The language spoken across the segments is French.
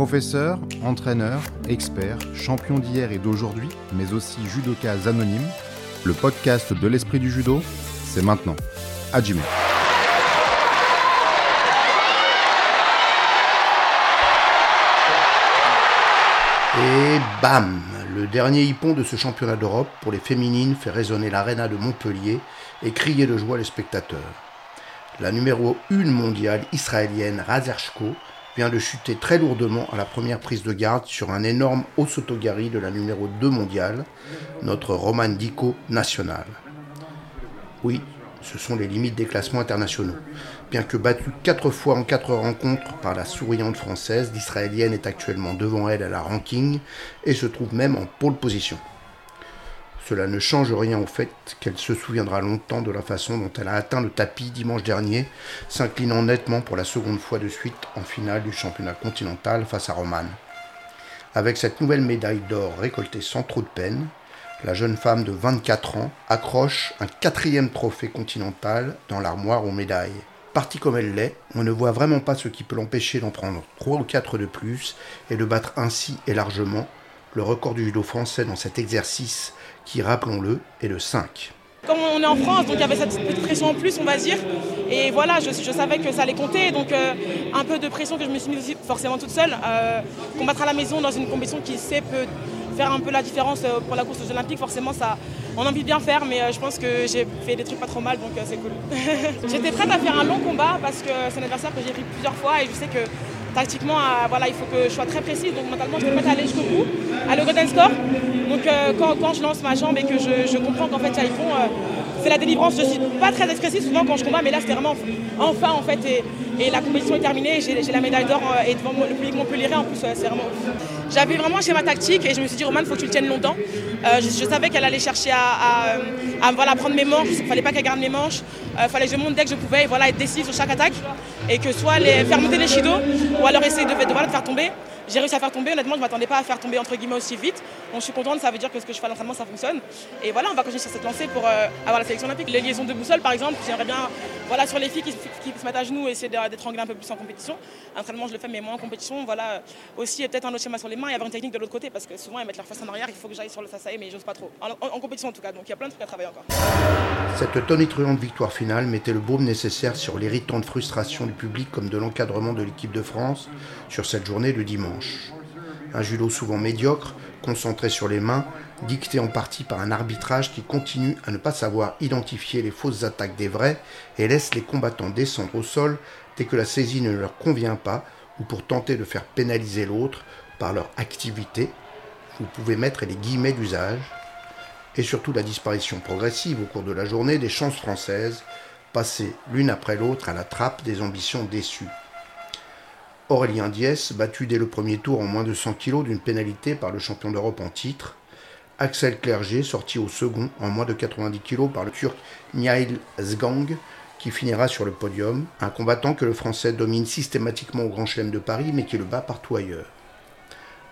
Professeur, entraîneur, expert, champion d'hier et d'aujourd'hui, mais aussi judoka anonyme, le podcast de l'esprit du judo, c'est maintenant. Hajime. Et bam Le dernier hippon de ce championnat d'Europe pour les féminines fait résonner l'aréna de Montpellier et crier de joie les spectateurs. La numéro 1 mondiale israélienne Razershko vient de chuter très lourdement à la première prise de garde sur un énorme Osotogari de la numéro 2 mondiale, notre Roman Dico national. Oui, ce sont les limites des classements internationaux. Bien que battue quatre fois en quatre rencontres par la souriante française, l'israélienne est actuellement devant elle à la ranking et se trouve même en pole position. Cela ne change rien au fait qu'elle se souviendra longtemps de la façon dont elle a atteint le tapis dimanche dernier, s'inclinant nettement pour la seconde fois de suite en finale du championnat continental face à Roman. Avec cette nouvelle médaille d'or récoltée sans trop de peine, la jeune femme de 24 ans accroche un quatrième trophée continental dans l'armoire aux médailles. Partie comme elle l'est, on ne voit vraiment pas ce qui peut l'empêcher d'en prendre 3 ou 4 de plus et de battre ainsi et largement le record du judo français dans cet exercice qui, rappelons-le, est le 5. Comme on est en France, donc il y avait cette petite pression en plus, on va dire. Et voilà, je, savais que ça allait compter. Donc euh, un peu de pression que je me suis mise forcément toute seule. Euh, combattre à la maison dans une compétition qui sait peut faire un peu la différence euh, pour la course aux Olympiques, forcément ça, on a envie de bien faire, mais je pense que j'ai fait des trucs pas trop mal, donc c'est cool. J'étais prête à faire un long combat parce que c'est un adversaire que j'ai pris plusieurs fois et je sais que tactiquement, voilà, il faut que je sois très précise. Donc mentalement, je prête à aller jusqu'au bout, à le golden score. Donc euh, quand, je lance ma jambe et que je, comprends qu'en fait, font, euh, c'est la délivrance. Je suis pas très expressive souvent quand je combats, mais là, c'était vraiment enfin en fait. Et, la compétition est terminée. J'ai la médaille d'or euh, et devant le public montpellier en plus, c'est vraiment. J'avais vraiment un schéma tactique et je me suis dit, Roman, il faut que tu le tiennes longtemps. je, savais qu'elle allait chercher à, voilà, prendre mes manches. Il fallait pas qu'elle garde mes manches. Il fallait que je monte dès que je pouvais et voilà, être décisive sur chaque attaque. Et que soit les, faire monter les shido ou alors essayer de, de, de, de faire tomber. J'ai réussi à faire tomber. Honnêtement, je ne m'attendais pas à faire tomber entre guillemets aussi vite. Donc je suis contente, ça veut dire que ce que je fais à l'entraînement, ça fonctionne. Et voilà, on va continuer sur cette lancée pour euh, avoir la sélection olympique. Les liaisons de boussole, par exemple, j'aimerais bien, voilà, sur les filles qui, se mettent à genoux essayer d'étrangler un peu plus en compétition. Entraînement, je le fais, mais moins en compétition. Voilà, aussi peut-être un autre schéma sur les mains et avoir une technique de l'autre côté parce que souvent, elles mettent leur face en arrière, il faut que j'aille sur le sasae, mais j'ose pas trop. En, compétition en tout cas, donc il y a plein de trucs à travailler encore. Cette tonitruante victoire finale mettait le baume nécessaire sur l'irritante frustration du public comme de l'encadrement de l'équipe de France sur cette journée de dimanche. Un judo souvent médiocre, concentré sur les mains, dicté en partie par un arbitrage qui continue à ne pas savoir identifier les fausses attaques des vrais et laisse les combattants descendre au sol dès que la saisie ne leur convient pas ou pour tenter de faire pénaliser l'autre par leur activité. Vous pouvez mettre les guillemets d'usage. Et surtout la disparition progressive au cours de la journée des chances françaises, passées l'une après l'autre à la trappe des ambitions déçues. Aurélien Diès, battu dès le premier tour en moins de 100 kg d'une pénalité par le champion d'Europe en titre. Axel Clerget, sorti au second en moins de 90 kg par le turc Nihail Zgang, qui finira sur le podium. Un combattant que le français domine systématiquement au Grand Chelem de Paris, mais qui le bat partout ailleurs.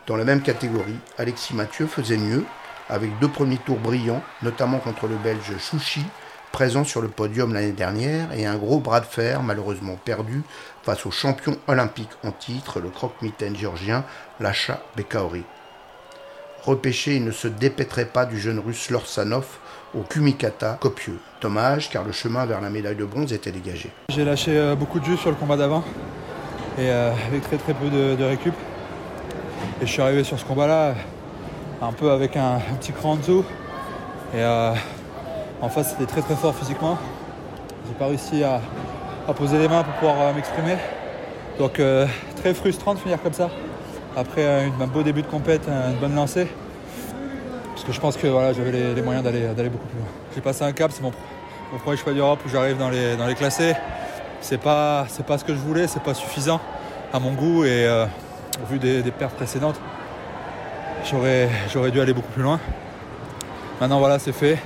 Dans la même catégorie, Alexis Mathieu faisait mieux, avec deux premiers tours brillants, notamment contre le belge Chouchi, présent sur le podium l'année dernière, et un gros bras de fer, malheureusement perdu, face au champion olympique en titre, le croque-mitaine géorgien Lacha Bekaori. Repêché, il ne se dépêterait pas du jeune russe Lorsanov au Kumikata copieux. Dommage, car le chemin vers la médaille de bronze était dégagé. J'ai lâché euh, beaucoup de jus sur le combat d'avant, et euh, avec très très peu de, récup. Et je suis arrivé sur ce combat-là un peu avec un, petit cran en. Et euh, en face, c'était très très fort physiquement. J'ai pas réussi à, poser les mains pour pouvoir euh, m'exprimer. Donc euh, très frustrant de finir comme ça. Après euh, un beau début de compète, une bonne lancée. Parce que je pense que voilà, j'avais les, moyens d'aller, beaucoup plus loin. J'ai passé un cap, c'est mon, premier choix d'Europe où j'arrive dans les, dans les classés. C'est pas, pas ce que je voulais, c'est pas suffisant à mon goût et au vu des, des pertes précédentes, j'aurais, j'aurais dû aller beaucoup plus loin. Maintenant voilà, c'est fait.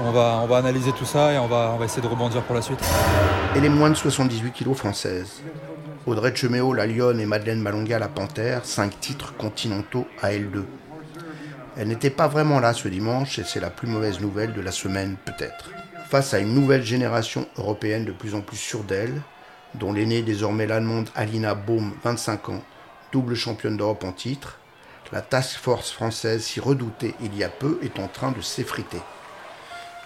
On va, analyser tout ça et on va, essayer de rebondir pour la suite. Et les moins de 78 kilos françaises. Audrey Cheméo, la Lyonne et Madeleine Malonga, la Panthère, 5 titres continentaux à L2. Elle n'était pas vraiment là ce dimanche et c'est la plus mauvaise nouvelle de la semaine peut-être. Face à une nouvelle génération européenne de plus en plus sûre d'elle, dont l'aînée désormais l'allemande Alina Baum, 25 ans, double championne d'Europe en titre, la task force française si redoutée il y a peu est en train de s'effriter.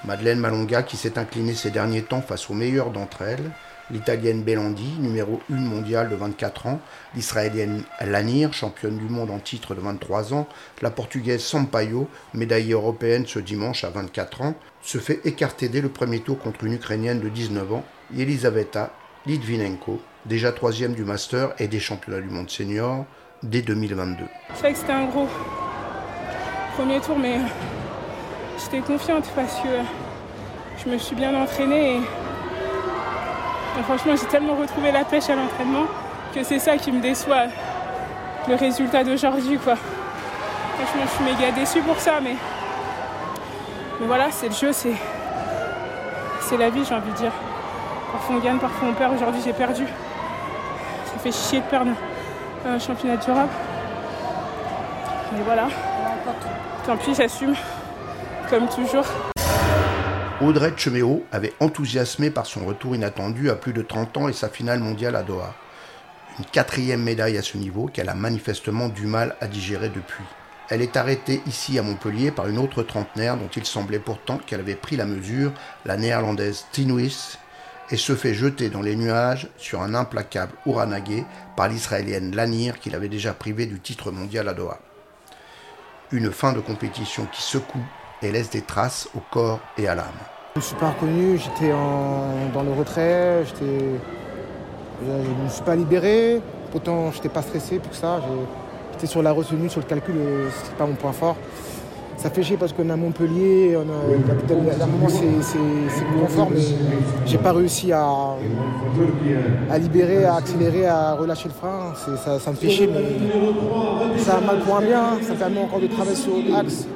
Madeleine Malonga, qui s'est inclinée ces derniers temps face aux meilleures d'entre elles, l'italienne Belandi, numéro 1 mondiale de 24 ans, l'israélienne Lanir, championne du monde en titre de 23 ans, la portugaise Sampaio, médaillée européenne ce dimanche à 24 ans, se fait écarter dès le premier tour contre une ukrainienne de 19 ans, Elisaveta Litvinenko, déjà troisième du Master et des championnats du monde senior dès 2022. Je savais que c'était un gros premier tour, mais j'étais confiante parce que je me suis bien entraînée et, franchement j'ai tellement retrouvé la pêche à l'entraînement que c'est ça qui me déçoit le résultat d'aujourd'hui quoi. Franchement je suis méga déçue pour ça mais, mais voilà c'est le jeu, c'est, c'est la vie j'ai envie de dire. Parfois on gagne, parfois on perd. Aujourd'hui j'ai perdu. Ça fait chier de perdre un championnat d'Europe. Mais voilà. Tant pis, j'assume. Toujours. Audrey Cheméo avait enthousiasmé par son retour inattendu à plus de 30 ans et sa finale mondiale à Doha. Une quatrième médaille à ce niveau qu'elle a manifestement du mal à digérer depuis. Elle est arrêtée ici à Montpellier par une autre trentenaire dont il semblait pourtant qu'elle avait pris la mesure, la néerlandaise Tinuis, et se fait jeter dans les nuages sur un implacable Ouranagé par l'israélienne Lanir qui l'avait déjà privé du titre mondial à Doha. Une fin de compétition qui secoue et laisse des traces au corps et à l'âme. Je ne suis pas reconnu, j'étais dans le retrait, je ne me suis pas libéré, pourtant je n'étais pas stressé pour ça, j'étais sur la retenue, sur le calcul, ce n'est pas mon point fort ça fait chier parce qu'on a Montpellier, on a, d'un moment c'est confort, mais j'ai pas réussi à, à libérer, à accélérer, à relâcher le frein. Ça, me fait chier, mais ça a mal pour un bien. Ça permet encore de travailler sur l'axe,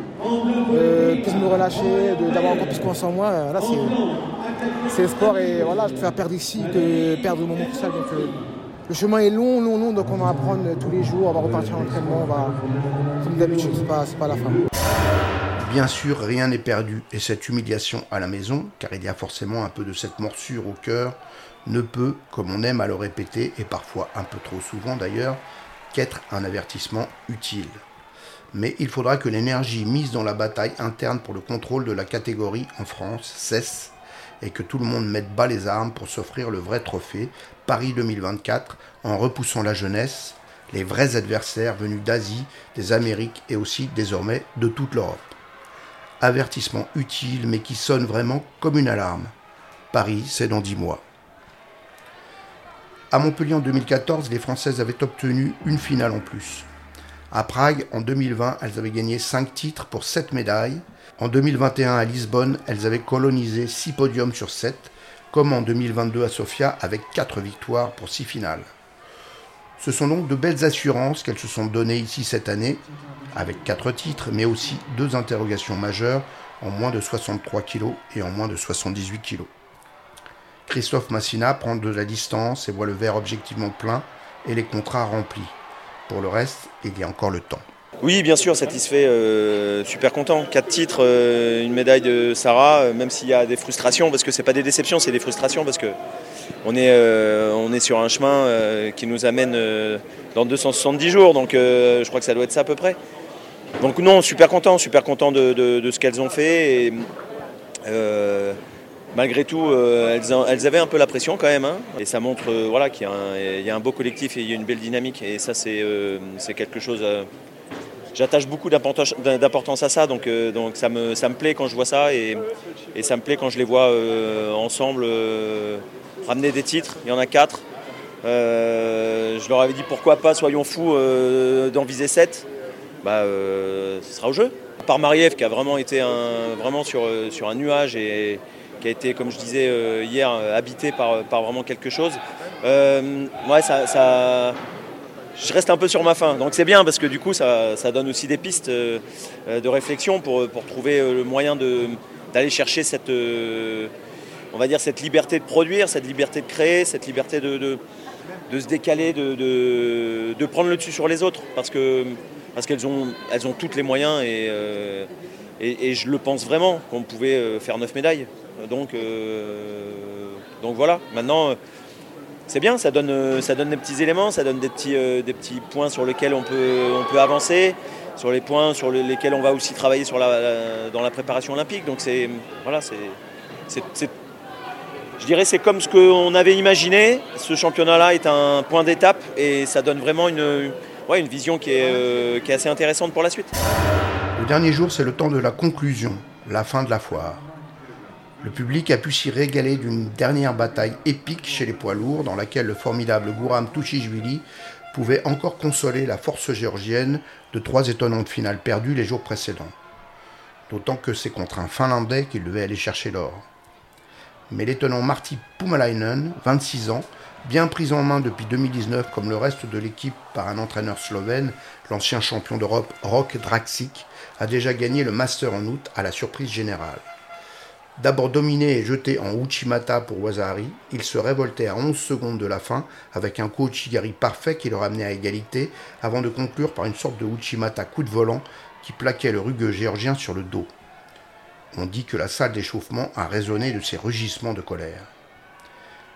euh, plus me relâcher, d'avoir encore plus confiance en moi. Là, c'est le sport et voilà, je préfère perdre ici que perdre le moment seul. Donc, euh, le chemin est long, long, long, donc on va apprendre tous les jours, on va repartir en entraînement, on va, comme d'habitude, c'est pas, pas la fin. Bien sûr, rien n'est perdu et cette humiliation à la maison, car il y a forcément un peu de cette morsure au cœur, ne peut, comme on aime à le répéter, et parfois un peu trop souvent d'ailleurs, qu'être un avertissement utile. Mais il faudra que l'énergie mise dans la bataille interne pour le contrôle de la catégorie en France cesse et que tout le monde mette bas les armes pour s'offrir le vrai trophée, Paris 2024, en repoussant la jeunesse, les vrais adversaires venus d'Asie, des Amériques et aussi désormais de toute l'Europe avertissement utile mais qui sonne vraiment comme une alarme. Paris, c'est dans dix mois. À Montpellier en 2014, les Françaises avaient obtenu une finale en plus. À Prague, en 2020, elles avaient gagné 5 titres pour 7 médailles. En 2021, à Lisbonne, elles avaient colonisé 6 podiums sur 7, comme en 2022 à Sofia, avec 4 victoires pour 6 finales. Ce sont donc de belles assurances qu'elles se sont données ici cette année, avec quatre titres, mais aussi deux interrogations majeures en moins de 63 kg et en moins de 78 kg. Christophe Massina prend de la distance et voit le verre objectivement plein et les contrats remplis. Pour le reste, il y a encore le temps. Oui, bien sûr, satisfait, euh, super content. Quatre titres, euh, une médaille de Sarah, euh, même s'il y a des frustrations, parce que ce n'est pas des déceptions, c'est des frustrations, parce que on est, est sur un chemin qui nous amène dans 270 jours, donc je crois que ça doit être ça à peu près. Donc non, super content, super content de, ce qu'elles ont fait. Malgré tout, elles, avaient un peu la pression quand même. Hein. et ça montre voilà, qu'il y, a un beau collectif et il y a une belle dynamique. Et ça, c'est quelque chose j'attache beaucoup d'importance à ça, donc, euh, ça, me, plaît quand je vois ça et, ça me plaît quand je les vois euh, ensemble euh, ramener des titres. Il y en a quatre. je leur avais dit pourquoi pas, soyons fous d'en viser 7. Bah, ce sera au jeu. À part Mariev qui a vraiment été vraiment sur, sur un nuage et qui a été, comme je disais hier, habité par, par vraiment quelque chose. ouais, ça, ça je reste un peu sur ma faim. Donc c'est bien parce que du coup ça, donne aussi des pistes euh, euh, de réflexion pour, trouver euh, le moyen d'aller chercher cette, on va dire cette liberté de produire, cette liberté de créer, cette liberté de, se décaler, de, prendre le dessus sur les autres parce parce qu'elles ont, elles ont toutes les moyens et, et, je le pense vraiment qu'on pouvait faire neuf médailles. Donc, donc voilà, maintenant c'est bien, ça donne, ça donne des petits éléments, ça donne des petits, des petits points sur lesquels on peut, on peut avancer, sur les points sur lesquels on va aussi travailler dans la préparation olympique. Donc c'est voilà, c'est, je dirais c'est comme ce qu'on avait imaginé. Ce championnat-là est un point d'étape et ça donne vraiment une, une vision qui est, qui est assez intéressante pour la suite. Le dernier jour, c'est le temps de la conclusion, la fin de la foire. Le public a pu s'y régaler d'une dernière bataille épique chez les poids lourds dans laquelle le formidable Gouram Touchishvili pouvait encore consoler la force géorgienne de trois étonnantes finales perdues les jours précédents. D'autant que c'est contre un Finlandais qu'il devait aller chercher l'or. Mais l'étonnant Marty Pumalainen, 26 ans, bien pris en main depuis 2019 comme le reste de l'équipe par un entraîneur slovène, l'ancien champion d'Europe Rok Draxic, a déjà gagné le Master en août à la surprise générale. D'abord dominé et jeté en Uchimata pour Wazari, il se révoltait à 11 secondes de la fin avec un coup Uchigari parfait qui le ramenait à égalité avant de conclure par une sorte de Uchimata coup de volant qui plaquait le rugueux géorgien sur le dos. On dit que la salle d'échauffement a résonné de ses rugissements de colère.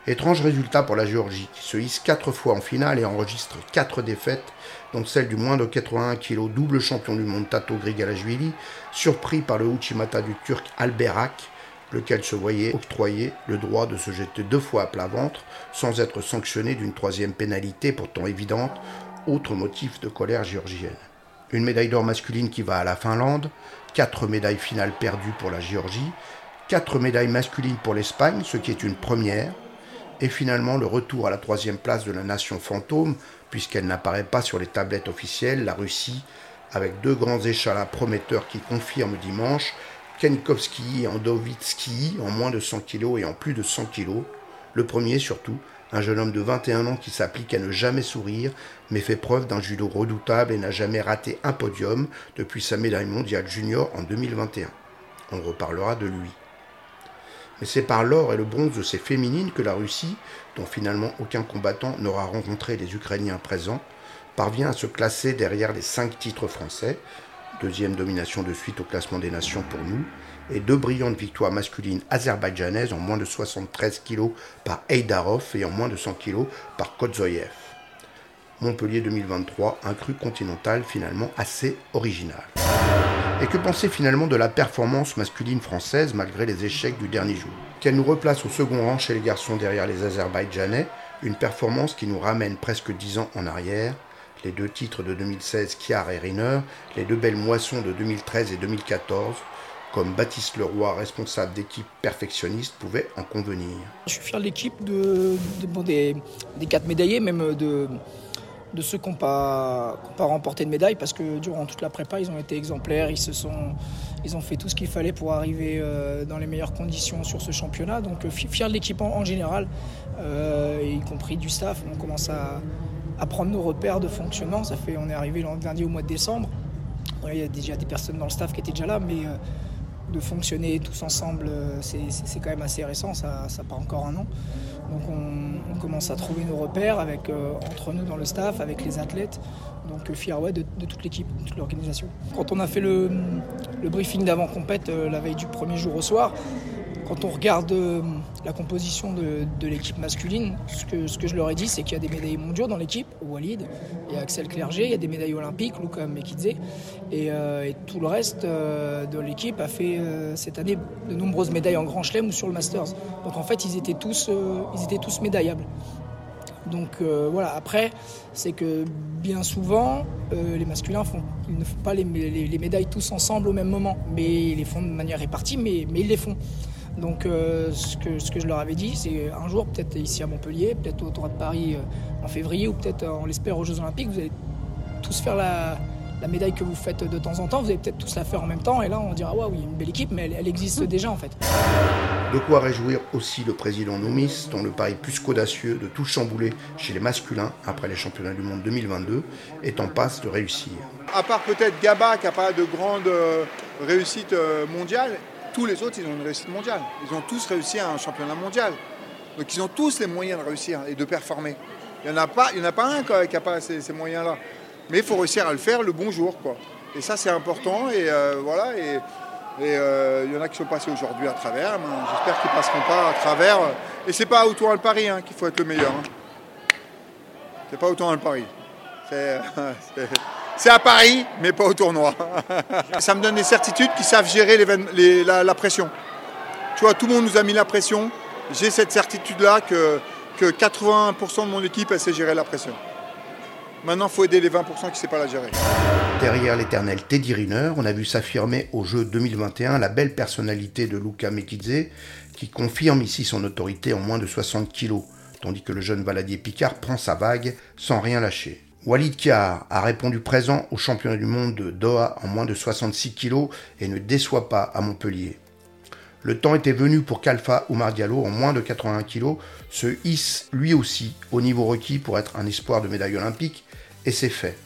Étrange résultat pour la Géorgie, qui se hisse quatre fois en finale et enregistre quatre défaites, dont celle du moins de 81 kg double champion du monde Tato Grigalashvili, surpris par le Uchimata du Turc Alberak, lequel se voyait octroyer le droit de se jeter deux fois à plat ventre sans être sanctionné d'une troisième pénalité pourtant évidente, autre motif de colère géorgienne. Une médaille d'or masculine qui va à la Finlande, quatre médailles finales perdues pour la Géorgie, quatre médailles masculines pour l'Espagne, ce qui est une première, et finalement le retour à la troisième place de la nation fantôme, puisqu'elle n'apparaît pas sur les tablettes officielles, la Russie, avec deux grands échalas prometteurs qui confirment dimanche Kenkowski et Andovitsky en moins de 100 kg et en plus de 100 kg. Le premier surtout, un jeune homme de 21 ans qui s'applique à ne jamais sourire, mais fait preuve d'un judo redoutable et n'a jamais raté un podium depuis sa médaille mondiale junior en 2021. On reparlera de lui. Mais c'est par l'or et le bronze de ces féminines que la Russie, dont finalement aucun combattant n'aura rencontré les Ukrainiens présents, parvient à se classer derrière les cinq titres français, deuxième domination de suite au classement des nations pour nous, et deux brillantes victoires masculines azerbaïdjanaises en moins de 73 kg par Eidarov et en moins de 100 kg par Kodzoyev. Montpellier 2023, un cru continental finalement assez original. Et que penser finalement de la performance masculine française malgré les échecs du dernier jour? Qu'elle nous replace au second rang chez les garçons derrière les Azerbaïdjanais, une performance qui nous ramène presque 10 ans en arrière, les deux titres de 2016 Kiar et Riner, les deux belles moissons de 2013 et 2014, comme Baptiste Leroy, responsable d'équipe perfectionniste, pouvait en convenir. Je suis fier de l'équipe, de, des, quatre médaillés, même de, ceux qui n'ont pas, remporté de médaille, parce que durant toute la prépa, ils ont été exemplaires, ils ont fait tout ce qu'il fallait pour arriver euh, dans les meilleures conditions sur ce championnat. Donc euh, fier de l'équipe en, général, euh, y compris du staff. On commence à à prendre nos repères de fonctionnement. Ça fait, on est arrivé lundi au mois de décembre. Il y a déjà des personnes dans le staff qui étaient déjà là, mais euh, de fonctionner tous ensemble, euh, c'est quand même assez récent, ça, ça part encore un an. Donc on, commence à trouver nos repères euh, entre nous dans le staff, avec les athlètes. Donc fier ouais, de, toute l'équipe, de toute l'organisation. Quand on a fait le, le briefing d'avant-compète la veille du premier jour au soir, quand on regarde euh, la composition de, l'équipe masculine, ce que, je leur ai dit, c'est qu'il y a des médailles mondiaux dans l'équipe, Walid, il y a Axel Clerget, il y a des médailles olympiques, Luca Mekidze, et, euh, et, tout le reste euh, de l'équipe a fait cette année de nombreuses médailles en Grand Chelem ou sur le Masters. Donc en fait, ils étaient tous, ils étaient tous médaillables. Donc voilà, après, c'est que bien souvent, les masculins font, ils ne font pas les, les, médailles tous ensemble au même moment, mais ils les font de manière répartie, mais ils les font. Donc euh, ce, que, ce, que, je leur avais dit, c'est un jour, peut-être ici à Montpellier, peut-être au Tour de Paris euh, en février, ou peut-être on l'espère aux Jeux Olympiques, vous allez tous faire la, médaille que vous faites de temps en temps, vous allez peut-être tous la faire en même temps, et là on dira, ouais, oui, une belle équipe, mais elle, existe déjà en fait. De quoi réjouir aussi le président Noumis, dont le pari plus qu'audacieux de tout chambouler chez les masculins après les championnats du monde 2022 est en passe de réussir. À part peut-être Gaba qui n'a pas de grande euh, réussite mondiale, tous les autres, ils ont une réussite mondiale. Ils ont tous réussi à un championnat mondial. Donc ils ont tous les moyens de réussir et de performer. Il n'y en, a pas, en a pas un qui n'a pas ces, moyens-là. Mais il faut réussir à le faire le bon jour. Quoi. Et ça, c'est important. Et euh, voilà. Et, euh, il y en a qui sont passés aujourd'hui à travers. J'espère qu'ils ne passeront pas à travers. Et c'est pas à toi le pari hein, qu'il faut être le meilleur. Hein. C'est pas dans le Paris. C'est à Paris, mais pas au tournoi. Ça me donne des certitudes qui savent gérer la, pression. Tu vois, tout le monde nous a mis la pression. J'ai cette certitude-là que, que 80% de mon équipe, sait gérer la pression. Maintenant, il faut aider les 20% qui ne savent pas la gérer. Derrière l'éternel Teddy Riner, on a vu s'affirmer au jeu 2021 la belle personnalité de Luca Mekidze, qui confirme ici son autorité en moins de 60 kg, tandis que le jeune Valadier Picard prend sa vague sans rien lâcher. Walid Kiar a répondu présent au championnat du monde de Doha en moins de 66 kg et ne déçoit pas à Montpellier. Le temps était venu pour qu'Alpha Oumar Diallo, en moins de 81 kg, se hisse lui aussi au niveau requis pour être un espoir de médaille olympique, et c'est fait.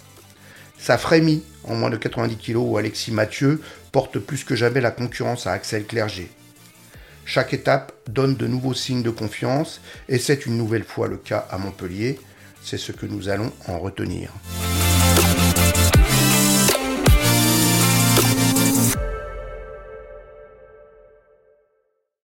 Ça frémit en moins de 90 kg où Alexis Mathieu porte plus que jamais la concurrence à Axel Clerget. Chaque étape donne de nouveaux signes de confiance et c'est une nouvelle fois le cas à Montpellier. C'est ce que nous allons en retenir.